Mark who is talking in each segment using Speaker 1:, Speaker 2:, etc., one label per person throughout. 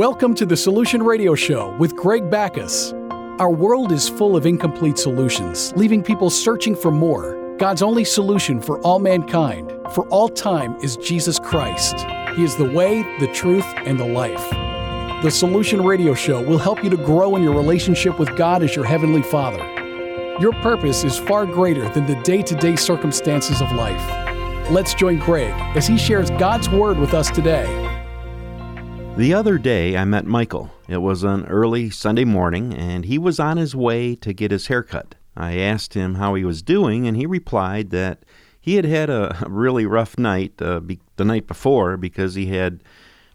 Speaker 1: Welcome to the Solution Radio Show with Greg Backus. Our world is full of incomplete solutions, leaving people searching for more. God's only solution for all mankind, for all time, is Jesus Christ. He is the way, the truth, and the life. The Solution Radio Show will help you to grow in your relationship with God as your Heavenly Father. Your purpose is far greater than the day to day circumstances of life. Let's join Greg as he shares God's Word with us today.
Speaker 2: The other day, I met Michael. It was an early Sunday morning, and he was on his way to get his haircut. I asked him how he was doing, and he replied that he had had a really rough night uh, be- the night before because he had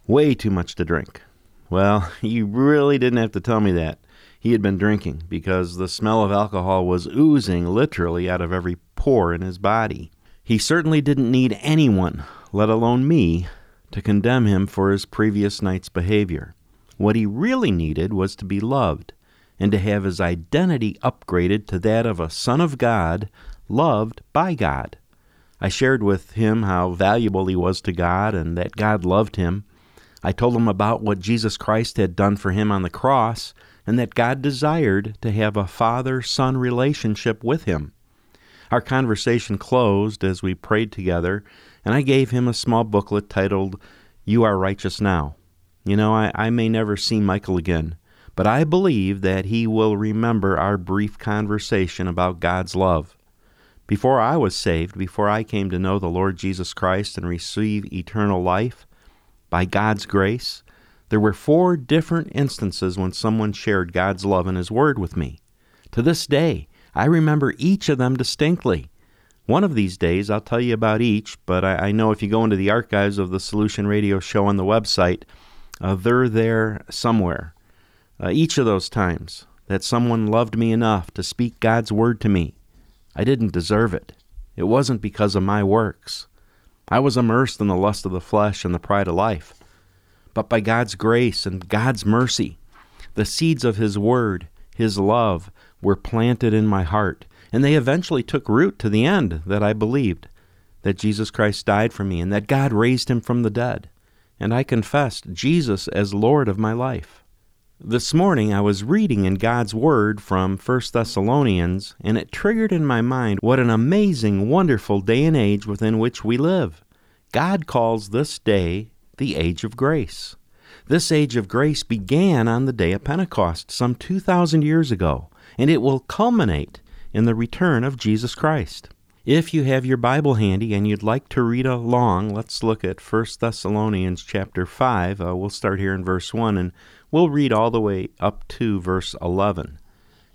Speaker 2: way too much to drink. Well, he really didn't have to tell me that. He had been drinking because the smell of alcohol was oozing literally out of every pore in his body. He certainly didn't need anyone, let alone me, to condemn him for his previous night's behavior. What he really needed was to be loved and to have his identity upgraded to that of a son of God, loved by God. I shared with him how valuable he was to God and that God loved him. I told him about what Jesus Christ had done for him on the cross and that God desired to have a father son relationship with him. Our conversation closed as we prayed together, and I gave him a small booklet titled, You Are Righteous Now. You know, I, I may never see Michael again, but I believe that he will remember our brief conversation about God's love. Before I was saved, before I came to know the Lord Jesus Christ and receive eternal life, by God's grace, there were four different instances when someone shared God's love and His Word with me. To this day, I remember each of them distinctly. One of these days, I'll tell you about each, but I, I know if you go into the archives of the Solution Radio show on the website, uh, they're there somewhere. Uh, each of those times that someone loved me enough to speak God's word to me, I didn't deserve it. It wasn't because of my works. I was immersed in the lust of the flesh and the pride of life. But by God's grace and God's mercy, the seeds of His Word, His love, were planted in my heart, and they eventually took root to the end that I believed that Jesus Christ died for me and that God raised him from the dead. And I confessed Jesus as Lord of my life. This morning I was reading in God's Word from 1 Thessalonians, and it triggered in my mind what an amazing, wonderful day and age within which we live. God calls this day the age of grace. This age of grace began on the day of Pentecost, some 2,000 years ago, and it will culminate in the return of Jesus Christ. If you have your Bible handy and you'd like to read along, let's look at 1 Thessalonians chapter 5. Uh, we'll start here in verse 1 and we'll read all the way up to verse 11.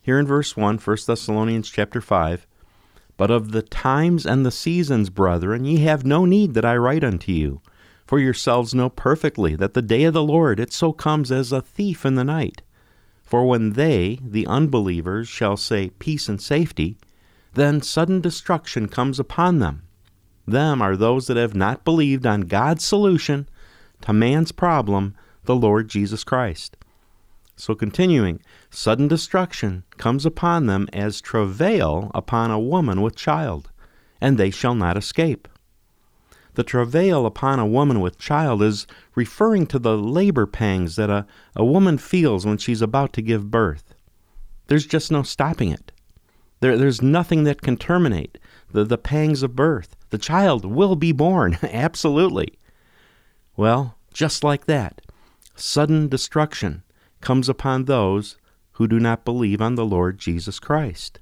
Speaker 2: Here in verse 1, 1 Thessalonians chapter 5, But of the times and the seasons, brethren, ye have no need that I write unto you. For yourselves know perfectly that the day of the Lord it so comes as a thief in the night. For when they, the unbelievers, shall say peace and safety, then sudden destruction comes upon them. Them are those that have not believed on God's solution to man's problem, the Lord Jesus Christ. So, continuing, sudden destruction comes upon them as travail upon a woman with child, and they shall not escape. The travail upon a woman with child is referring to the labor pangs that a, a woman feels when she's about to give birth. There's just no stopping it. There, there's nothing that can terminate the, the pangs of birth. The child will be born, absolutely. Well, just like that, sudden destruction comes upon those who do not believe on the Lord Jesus Christ.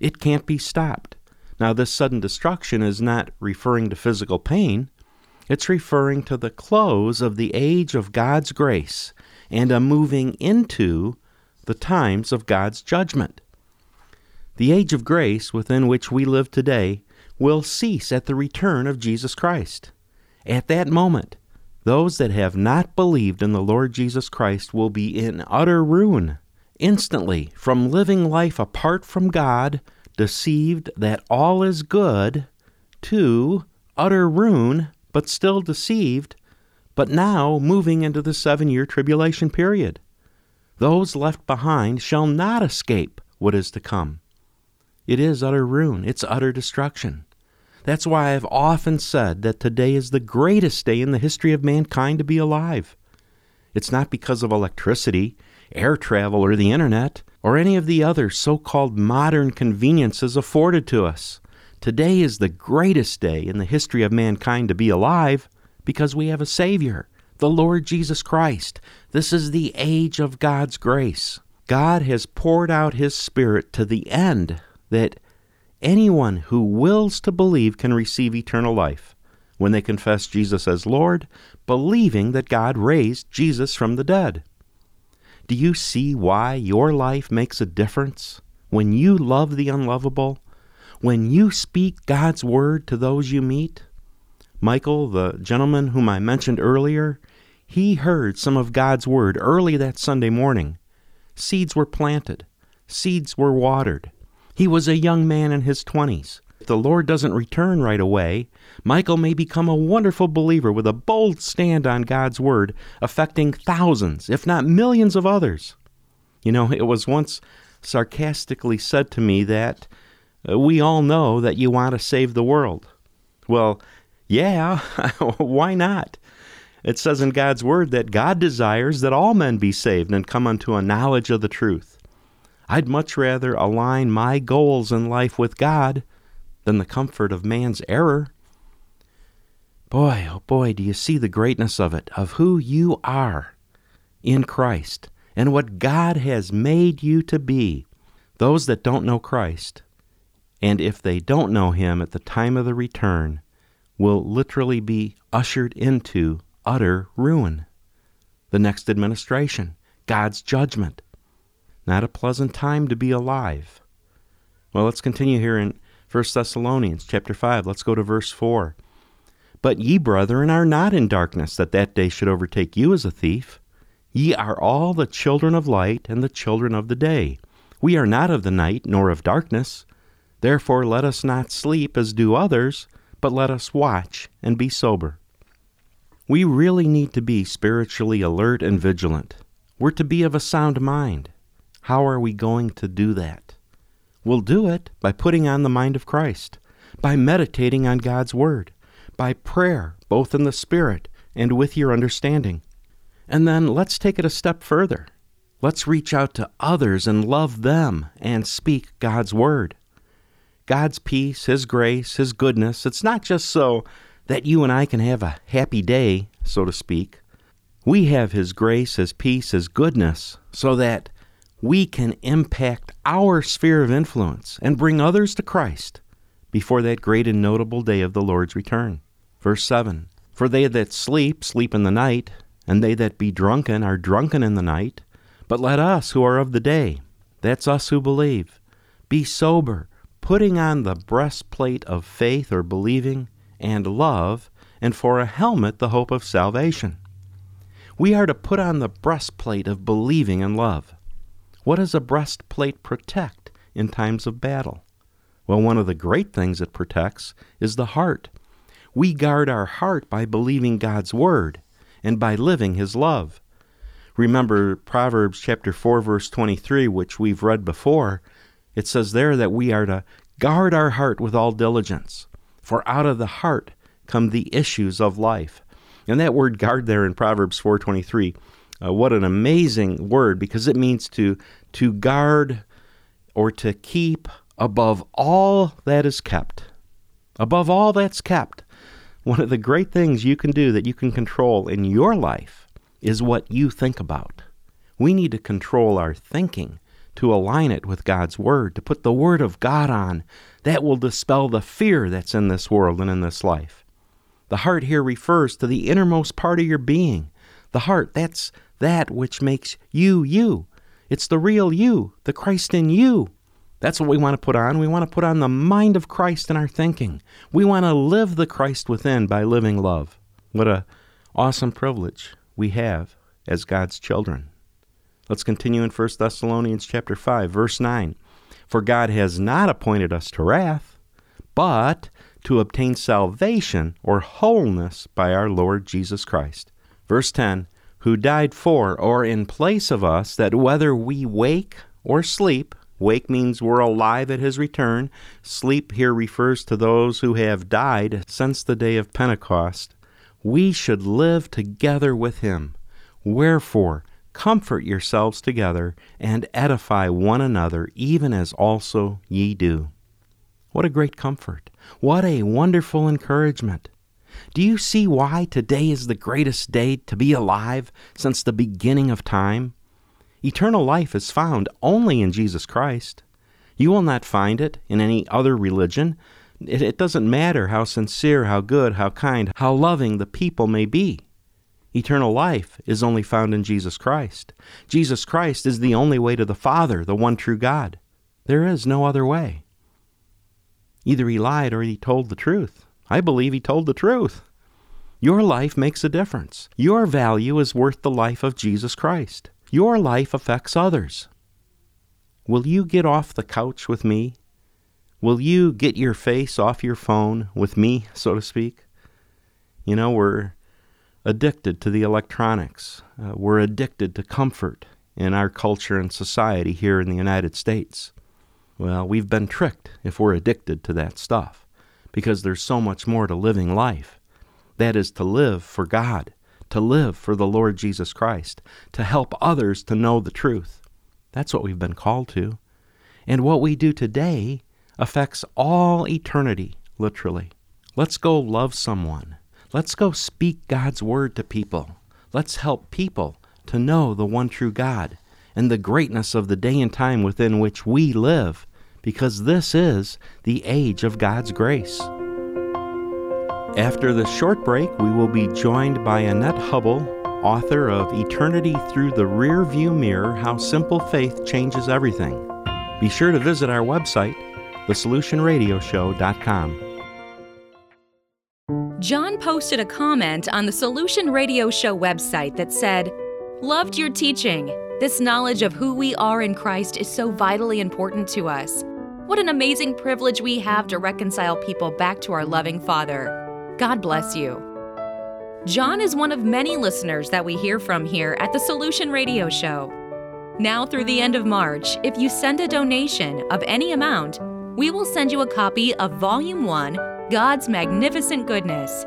Speaker 2: It can't be stopped. Now, this sudden destruction is not referring to physical pain, it's referring to the close of the age of God's grace and a moving into the times of God's judgment. The age of grace within which we live today will cease at the return of Jesus Christ. At that moment, those that have not believed in the Lord Jesus Christ will be in utter ruin instantly from living life apart from God deceived that all is good, to utter ruin, but still deceived, but now moving into the seven year tribulation period. Those left behind shall not escape what is to come. It is utter ruin, it's utter destruction. That's why I've often said that today is the greatest day in the history of mankind to be alive. It's not because of electricity, air travel, or the internet, or any of the other so called modern conveniences afforded to us. Today is the greatest day in the history of mankind to be alive because we have a Savior, the Lord Jesus Christ. This is the age of God's grace. God has poured out His Spirit to the end that anyone who wills to believe can receive eternal life when they confess Jesus as Lord, believing that God raised Jesus from the dead. Do you see why your life makes a difference? When you love the unlovable, when you speak God's word to those you meet? Michael, the gentleman whom I mentioned earlier, he heard some of God's word early that Sunday morning. Seeds were planted, seeds were watered. He was a young man in his twenties. If the Lord doesn't return right away, Michael may become a wonderful believer with a bold stand on God's Word, affecting thousands, if not millions of others. You know, it was once sarcastically said to me that uh, we all know that you want to save the world. Well, yeah, why not? It says in God's Word that God desires that all men be saved and come unto a knowledge of the truth. I'd much rather align my goals in life with God than the comfort of man's error. Boy, oh boy, do you see the greatness of it, of who you are in Christ and what God has made you to be. Those that don't know Christ, and if they don't know Him at the time of the return, will literally be ushered into utter ruin. The next administration, God's judgment. Not a pleasant time to be alive. Well, let's continue here in 1 Thessalonians chapter 5. Let's go to verse 4. But ye, brethren, are not in darkness, that that day should overtake you as a thief. Ye are all the children of light and the children of the day. We are not of the night, nor of darkness. Therefore let us not sleep as do others, but let us watch and be sober. We really need to be spiritually alert and vigilant. We're to be of a sound mind. How are we going to do that? We'll do it by putting on the mind of Christ, by meditating on God's Word, by prayer, both in the Spirit and with your understanding. And then let's take it a step further. Let's reach out to others and love them and speak God's Word. God's peace, His grace, His goodness, it's not just so that you and I can have a happy day, so to speak. We have His grace, His peace, His goodness, so that we can impact our sphere of influence and bring others to Christ before that great and notable day of the Lord's return. Verse 7 For they that sleep, sleep in the night, and they that be drunken are drunken in the night. But let us who are of the day, that's us who believe, be sober, putting on the breastplate of faith or believing, and love, and for a helmet the hope of salvation. We are to put on the breastplate of believing and love. What does a breastplate protect in times of battle? Well, one of the great things it protects is the heart. We guard our heart by believing God's word and by living his love. Remember Proverbs chapter 4 verse 23 which we've read before. It says there that we are to guard our heart with all diligence, for out of the heart come the issues of life. And that word guard there in Proverbs 4:23 uh, what an amazing word because it means to to guard or to keep above all that is kept. Above all that's kept. One of the great things you can do that you can control in your life is what you think about. We need to control our thinking to align it with God's Word, to put the Word of God on. That will dispel the fear that's in this world and in this life. The heart here refers to the innermost part of your being. The heart, that's that which makes you you. It's the real you, the Christ in you. That's what we want to put on. We want to put on the mind of Christ in our thinking. We want to live the Christ within by living love. What a awesome privilege we have as God's children. Let's continue in 1 Thessalonians chapter 5 verse 9. For God has not appointed us to wrath, but to obtain salvation or wholeness by our Lord Jesus Christ. Verse 10 who died for or in place of us, that whether we wake or sleep, wake means we're alive at his return, sleep here refers to those who have died since the day of Pentecost, we should live together with him. Wherefore, comfort yourselves together and edify one another, even as also ye do. What a great comfort! What a wonderful encouragement! Do you see why today is the greatest day to be alive since the beginning of time? Eternal life is found only in Jesus Christ. You will not find it in any other religion. It, it, doesn't matter how sincere, how good, how kind, how loving the people may be. Eternal life is only found in Jesus Christ. Jesus Christ is the only way to the Father, the one true God. There is no other way. Either he lied or he told the truth. I believe he told the truth. Your life makes a difference. Your value is worth the life of Jesus Christ. Your life affects others. Will you get off the couch with me? Will you get your face off your phone with me, so to speak? You know, we're addicted to the electronics. Uh, we're addicted to comfort in our culture and society here in the United States. Well, we've been tricked if we're addicted to that stuff because there's so much more to living life. That is to live for God, to live for the Lord Jesus Christ, to help others to know the truth. That's what we've been called to. And what we do today affects all eternity, literally. Let's go love someone. Let's go speak God's word to people. Let's help people to know the one true God and the greatness of the day and time within which we live, because this is the age of God's grace. After this short break, we will be joined by Annette Hubbell, author of Eternity Through the Rear View Mirror How Simple Faith Changes Everything. Be sure to visit our website, thesolutionradioshow.com.
Speaker 3: John posted a comment on the Solution Radio Show website that said, Loved your teaching. This knowledge of who we are in Christ is so vitally important to us. What an amazing privilege we have to reconcile people back to our loving Father. God bless you. John is one of many listeners that we hear from here at the Solution Radio Show. Now through the end of March, if you send a donation of any amount, we will send you a copy of Volume 1 God's Magnificent Goodness.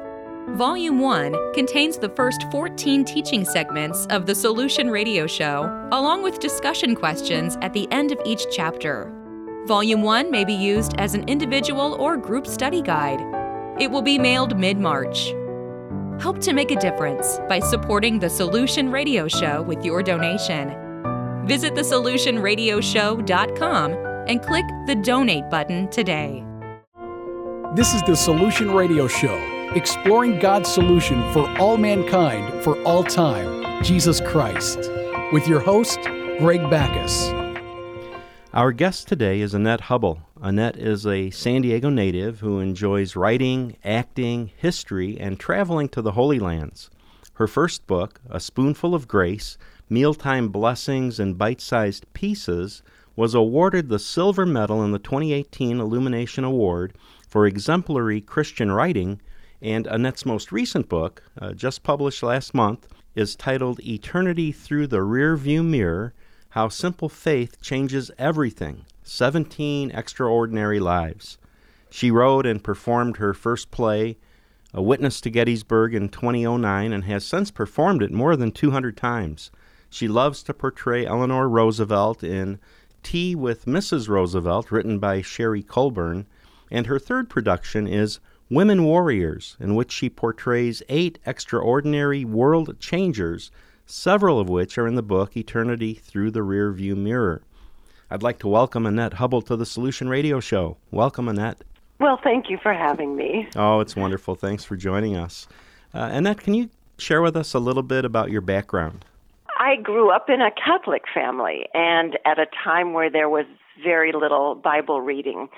Speaker 3: Volume 1 contains the first 14 teaching segments of the Solution Radio Show, along with discussion questions at the end of each chapter. Volume 1 may be used as an individual or group study guide. It will be mailed mid March. Help to make a difference by supporting the Solution Radio Show with your donation. Visit thesolutionradioshow.com and click the donate button today.
Speaker 1: This is the Solution Radio Show, exploring God's solution for all mankind for all time, Jesus Christ, with your host, Greg Backus.
Speaker 2: Our guest today is Annette Hubbell. Annette is a San Diego native who enjoys writing, acting, history, and traveling to the Holy Lands. Her first book, A Spoonful of Grace Mealtime Blessings and Bite Sized Pieces, was awarded the silver medal in the 2018 Illumination Award for exemplary Christian writing, and Annette's most recent book, uh, just published last month, is titled Eternity Through the Rearview Mirror How Simple Faith Changes Everything 17 Extraordinary Lives. She wrote and performed her first play, A Witness to Gettysburg, in 2009 and has since performed it more than 200 times. She loves to portray Eleanor Roosevelt in Tea with Mrs. Roosevelt, written by Sherry Colburn, and her third production is Women Warriors, in which she portrays eight extraordinary world changers, several of which are in the book Eternity Through the Rearview Mirror. I'd like to welcome Annette Hubbell to the Solution Radio Show. Welcome, Annette.
Speaker 4: Well, thank you for having me.
Speaker 2: Oh, it's wonderful. Thanks for joining us. Uh, Annette, can you share with us a little bit about your background?
Speaker 4: I grew up in a Catholic family and at a time where there was very little Bible reading.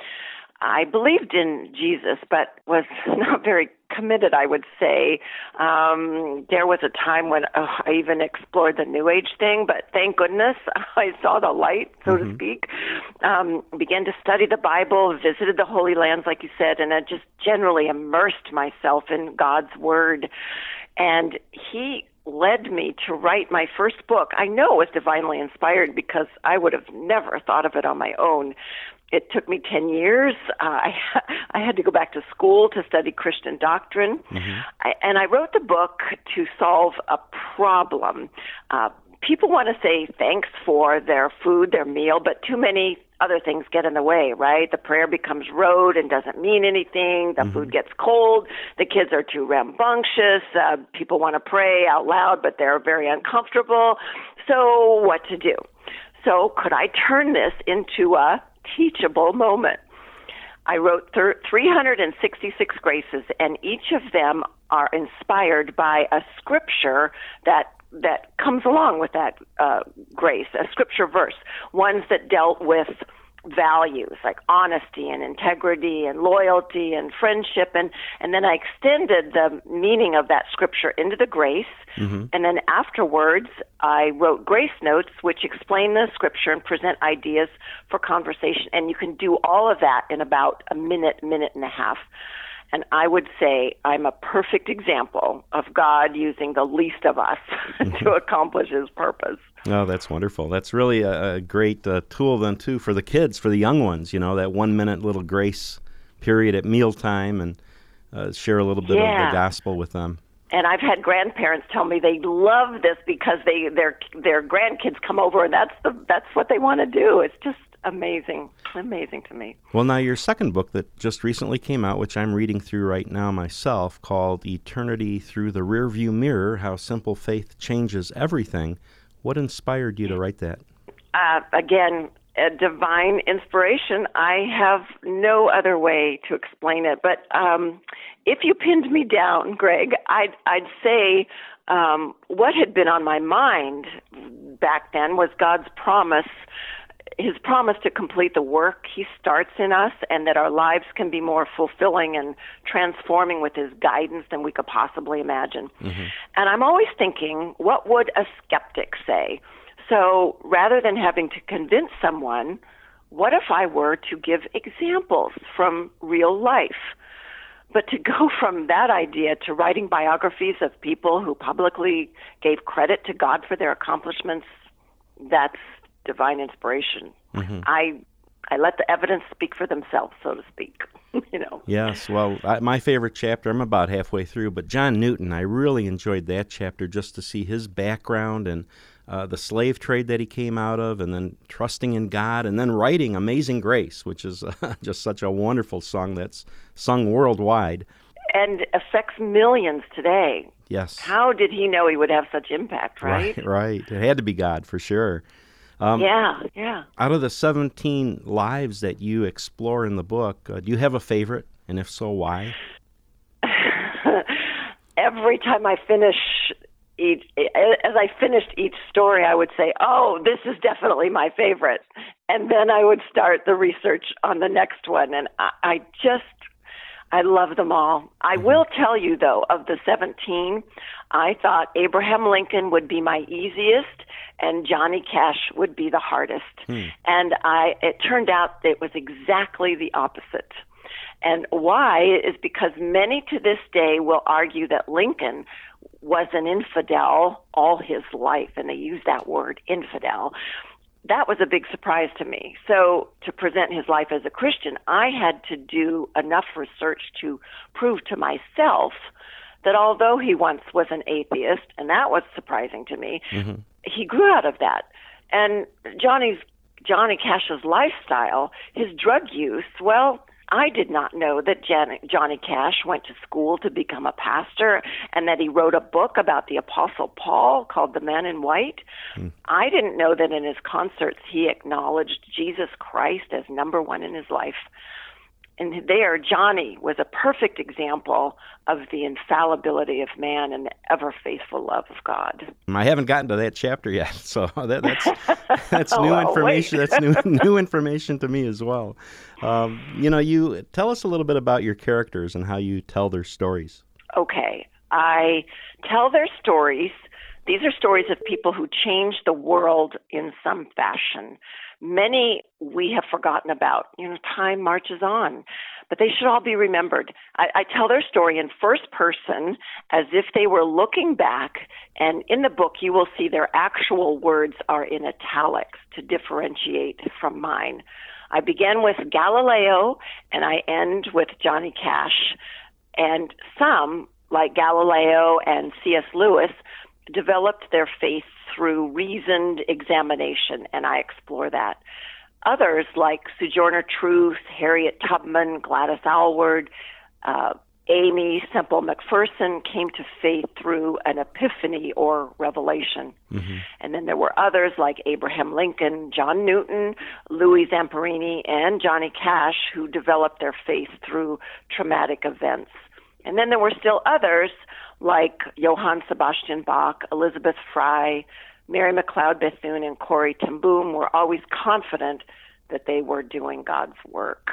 Speaker 4: I believed in Jesus, but was not very committed, I would say. Um, there was a time when oh, I even explored the New Age thing, but thank goodness I saw the light, so mm-hmm. to speak. Um, began to study the Bible, visited the Holy Lands, like you said, and I just generally immersed myself in God's Word. And He led me to write my first book. I know it was divinely inspired because I would have never thought of it on my own. It took me 10 years. Uh, I, I had to go back to school to study Christian doctrine. Mm-hmm. I, and I wrote the book to solve a problem. Uh, people want to say thanks for their food, their meal, but too many other things get in the way, right? The prayer becomes rote and doesn't mean anything. The mm-hmm. food gets cold. The kids are too rambunctious. Uh, people want to pray out loud, but they're very uncomfortable. So, what to do? So, could I turn this into a teachable moment? I wrote thir- 366 graces, and each of them are inspired by a scripture that that comes along with that uh, grace, a scripture verse, ones that dealt with values like honesty and integrity and loyalty and friendship. And and then I extended the meaning of that scripture into the grace. Mm-hmm. and then afterwards I wrote grace notes which explain the scripture and present ideas for conversation. And you can do all of that in about a minute minute and a half. And I would say I'm a perfect example of God using the least of us to accomplish his purpose.
Speaker 2: Oh, that's wonderful. That's really a, a great uh, tool, then, too, for the kids, for the young ones, you know, that one minute little grace period at mealtime and uh, share a little bit yeah. of the gospel with them
Speaker 4: and I've had grandparents tell me they love this because they their their grandkids come over and that's the that's what they want to do. It's just amazing, amazing to me.
Speaker 2: Well, now your second book that just recently came out, which I'm reading through right now myself, called Eternity Through the Rearview Mirror How Simple Faith Changes Everything. What inspired you to write that?
Speaker 4: Uh, again, a divine inspiration. I have no other way to explain it. But um, if you pinned me down, Greg, I'd, I'd say um, what had been on my mind back then was God's promise his promise to complete the work he starts in us and that our lives can be more fulfilling and transforming with his guidance than we could possibly imagine. Mm-hmm. And I'm always thinking, what would a skeptic say? So rather than having to convince someone, what if I were to give examples from real life? But to go from that idea to writing biographies of people who publicly gave credit to God for their accomplishments, that's divine inspiration. Mm-hmm. I I let the evidence speak for themselves, so to speak. you know.
Speaker 2: Yes. Well, I, my favorite chapter. I'm about halfway through, but John Newton. I really enjoyed that chapter just to see his background and uh, the slave trade that he came out of, and then trusting in God, and then writing "Amazing Grace," which is uh, just such a wonderful song that's sung worldwide
Speaker 4: and affects millions today.
Speaker 2: Yes.
Speaker 4: How did he know he would have such impact? Right.
Speaker 2: Right. right. It had to be God for sure.
Speaker 4: Um, yeah, yeah.
Speaker 2: Out of the 17 lives that you explore in the book, uh, do you have a favorite? And if so, why?
Speaker 4: Every time I finish each, as I finished each story, I would say, "Oh, this is definitely my favorite," and then I would start the research on the next one, and I, I just I love them all. I mm-hmm. will tell you though, of the 17, I thought Abraham Lincoln would be my easiest and Johnny Cash would be the hardest. Hmm. And I it turned out it was exactly the opposite. And why is because many to this day will argue that Lincoln was an infidel all his life, and they use that word, infidel that was a big surprise to me. So, to present his life as a Christian, I had to do enough research to prove to myself that although he once was an atheist, and that was surprising to me, mm-hmm. he grew out of that. And Johnny's Johnny Cash's lifestyle, his drug use, well, I did not know that Johnny Cash went to school to become a pastor and that he wrote a book about the Apostle Paul called The Man in White. Hmm. I didn't know that in his concerts he acknowledged Jesus Christ as number one in his life and there Johnny was a perfect example of the infallibility of man and the ever faithful love of God.
Speaker 2: I haven't gotten to that chapter yet, so that, that's that's oh, new well, information. that's new new information to me as well. Um, you know, you tell us a little bit about your characters and how you tell their stories.
Speaker 4: Okay, I tell their stories. These are stories of people who changed the world in some fashion. Many we have forgotten about. You know, time marches on. but they should all be remembered. I, I tell their story in first person as if they were looking back, and in the book you will see their actual words are in italics to differentiate from mine. I begin with Galileo and I end with Johnny Cash. And some, like Galileo and C.S. Lewis, developed their faith through reasoned examination, and I explore that. Others, like Sojourner Truth, Harriet Tubman, Gladys Aylward, uh, Aimee Semple McPherson came to faith through an epiphany or revelation. Mm-hmm. And then there were others like Abraham Lincoln, John Newton, Louis Zamperini, and Johnny Cash who developed their faith through traumatic events. And then there were still others like Johann Sebastian Bach, Elizabeth Fry, Mary McLeod Bethune, and Corrie ten Boom were always confident that they were doing God's work.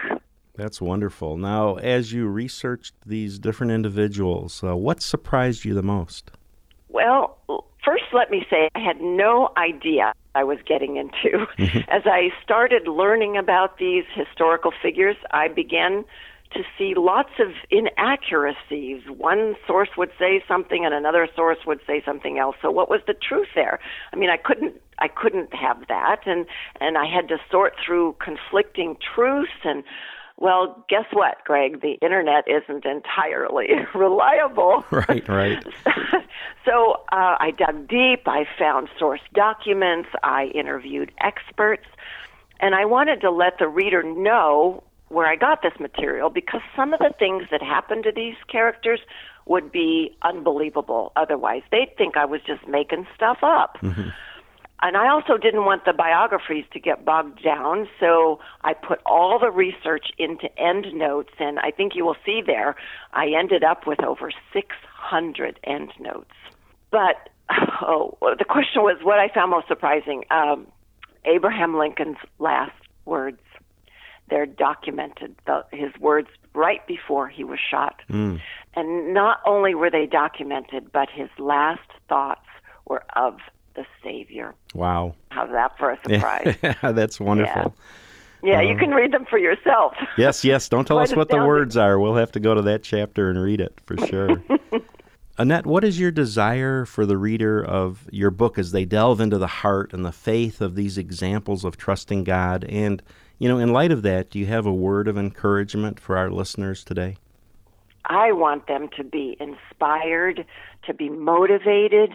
Speaker 2: That's wonderful. Now, as you researched these different individuals, uh, what surprised you the most?
Speaker 4: Well, first, let me say I had no idea I was getting into. As I started learning about these historical figures, I began to see lots of inaccuracies. One source would say something and another source would say something else. So what was the truth there? I mean, I couldn't I couldn't have that and and I had to sort through conflicting truths and well, guess what, Greg? The internet isn't entirely reliable.
Speaker 2: Right, right.
Speaker 4: so uh, I dug deep. I found source documents. I interviewed experts. And I wanted to let the reader know where I got this material because some of the things that happened to these characters would be unbelievable otherwise. They'd think I was just making stuff up. Mm-hmm. And I also didn't want the biographies to get bogged down, so I put all the research into endnotes, and I think you will see there, I ended up with over 600 endnotes. But, oh, the question was what I found most surprising um, Abraham Lincoln's last words they're documented, the, his words right before he was shot. Mm. And not only were they documented, but his last thoughts were of the Savior.
Speaker 2: Wow.
Speaker 4: How's that for a surprise?
Speaker 2: Yeah, that's wonderful.
Speaker 4: Yeah, um, you can read them for yourself.
Speaker 2: Yes, yes. Don't tell us what the words are. We'll have to go to that chapter and read it for sure. Annette, what is your desire for the reader of your book as they delve into the heart and the faith of these examples of trusting God and you know, in light of that, do you have a word of encouragement for our listeners today?
Speaker 4: I want them to be inspired, to be motivated,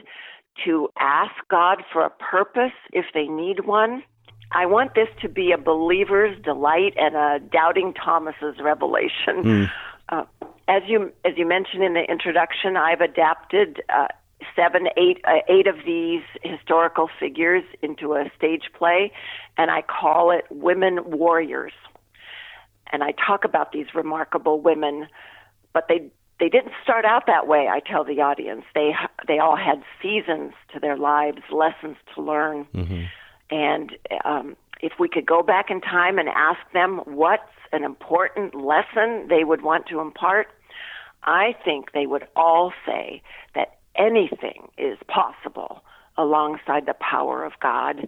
Speaker 4: to ask God for a purpose if they need one. I want this to be a believer's delight and a doubting Thomas's revelation. Mm. Uh, as you as you mentioned in the introduction, I've adapted uh, seven, eight, uh, eight of these historical figures into a stage play, and I call it Women Warriors. And I talk about these remarkable women, but they they didn't start out that way. I tell the audience they they all had seasons to their lives, lessons to learn, mm-hmm. and um, if we could go back in time and ask them what's an important lesson they would want to impart, I think they would all say that anything is possible alongside the power of God.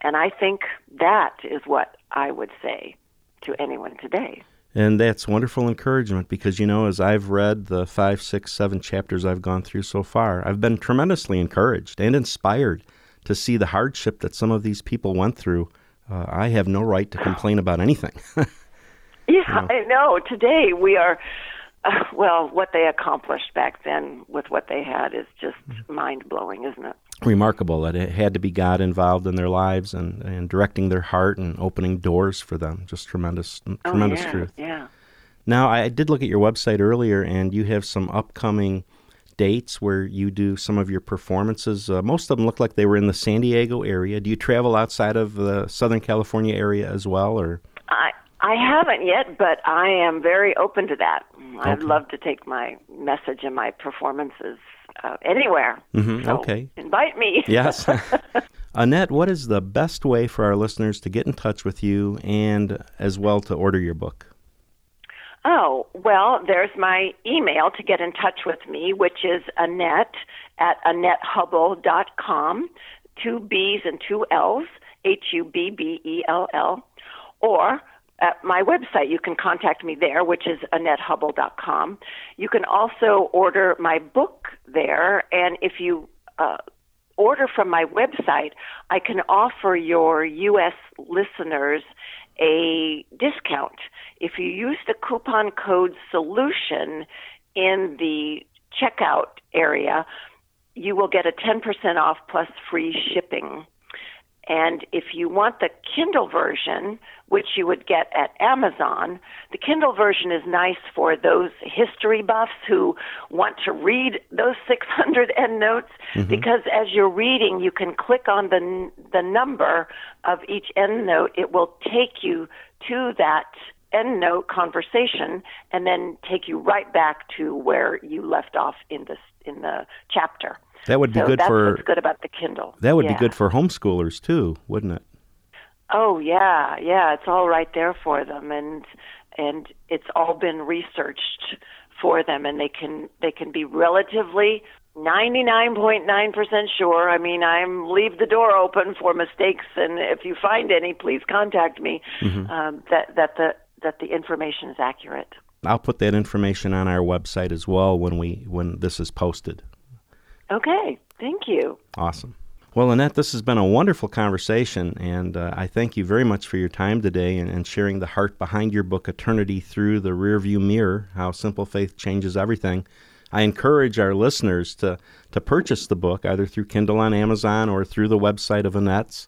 Speaker 4: And I think that is what I would say to anyone today.
Speaker 2: And that's wonderful encouragement because, you know, as I've read the five, six, seven chapters I've gone through so far, I've been tremendously encouraged and inspired to see the hardship that some of these people went through. Uh, I have no right to complain about anything.
Speaker 4: yeah, you know? I know. Today we are well, what they accomplished back then with what they had is just mind blowing, isn't it?
Speaker 2: Remarkable that it had to be God involved in their lives and, and directing their heart and opening doors for them. Just tremendous,
Speaker 4: oh,
Speaker 2: tremendous
Speaker 4: yeah,
Speaker 2: truth.
Speaker 4: Yeah.
Speaker 2: Now, I did look at your website earlier, and you have some upcoming dates where you do some of your performances. Uh, most of them look like they were in the San Diego area. Do you travel outside of the Southern California area as well, or?
Speaker 4: I I haven't yet, but I am very open to that. Okay. I'd love to take my message and my performances uh, anywhere.
Speaker 2: Mm-hmm.
Speaker 4: So
Speaker 2: okay.
Speaker 4: Invite me.
Speaker 2: yes. Annette, what is the best way for our listeners to get in touch with you and as well to order your book?
Speaker 4: Oh, well, there's my email to get in touch with me, which is Annette at AnnetteHubbell.com, two B's and two L's, H U B B E L L, or at my website. You can contact me there, which is AnnetteHubbell.com. You can also order my book there, and if you uh, order from my website, I can offer your U.S. listeners a discount. If you use the coupon code SOLUTION in the checkout area, you will get a 10% off plus free shipping. And if you want the Kindle version, which you would get at Amazon, the Kindle version is nice for those history buffs who want to read those 600 endnotes mm-hmm. because as you're reading, you can click on the the number of each endnote. It will take you to that endnote conversation and then take you right back to where you left off in the in the chapter.
Speaker 2: That would be
Speaker 4: so
Speaker 2: good
Speaker 4: that's
Speaker 2: for.
Speaker 4: What's good about the Kindle?
Speaker 2: That would
Speaker 4: yeah.
Speaker 2: be good for homeschoolers too, wouldn't it?
Speaker 4: Oh yeah, yeah. It's all right there for them, and and it's all been researched for them, and they can they can be relatively 99.9% sure. I mean, I'm leave the door open for mistakes, and if you find any, please contact me. Mm-hmm. Um, that that the that the information is accurate.
Speaker 2: I'll put that information on our website as well when we when this is posted.
Speaker 4: Okay, thank you.
Speaker 2: Awesome. Well, Annette, this has been a wonderful conversation, and uh, I thank you very much for your time today and, and, sharing the heart behind your book, Eternity Through the Rearview Mirror How Simple Faith Changes Everything. I encourage our listeners to, to purchase the book either through Kindle on Amazon or through the website of Annette's,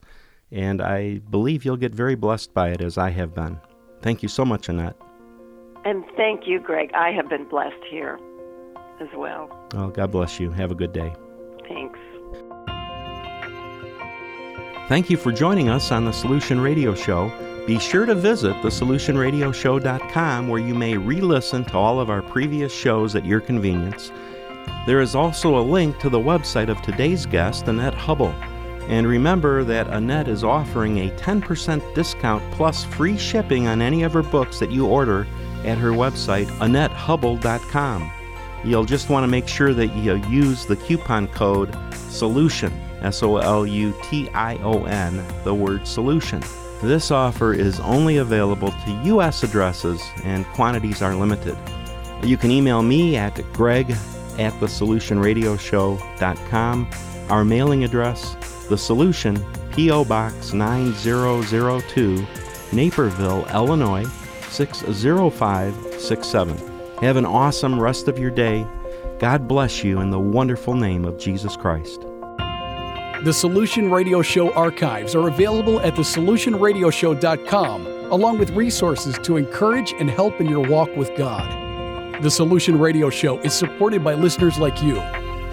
Speaker 2: and I believe you'll get very blessed by it as I have been. Thank you so much, Annette.
Speaker 4: And thank you, Greg. I have been blessed here as well.
Speaker 2: Well, God bless you. Have a good day.
Speaker 4: Thanks.
Speaker 2: Thank you for joining us on the Solution Radio Show. Be sure to visit thesolutionradioshow.com where you may re listen to all of our previous shows at your convenience. There is also a link to the website of today's guest, Annette Hubbell. And remember that Annette is offering a 10% discount plus free shipping on any of her books that you order at her website, AnnetteHubbell.com you'll just want to make sure that you use the coupon code SOLUTION, S O L U T I O N, the word solution. This offer is only available to U.S. addresses and quantities are limited. You can email me at greg at thesolutionradioshow.com. Our mailing address, The Solution, P.O. Box 9002, Naperville, Illinois 60567. Have an awesome rest of your day. God bless you in the wonderful name of Jesus Christ.
Speaker 1: The Solution Radio Show archives are available at thesolutionradioshow.com, along with resources to encourage and help in your walk with God. The Solution Radio Show is supported by listeners like you.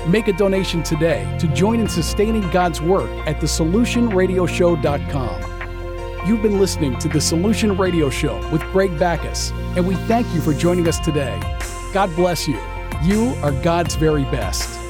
Speaker 1: Make a donation today to join in sustaining God's work at thesolutionradioshow.com. You've been listening to the Solution Radio Show with Greg Backus, and we thank you for joining us today. God bless you. You are God's very best.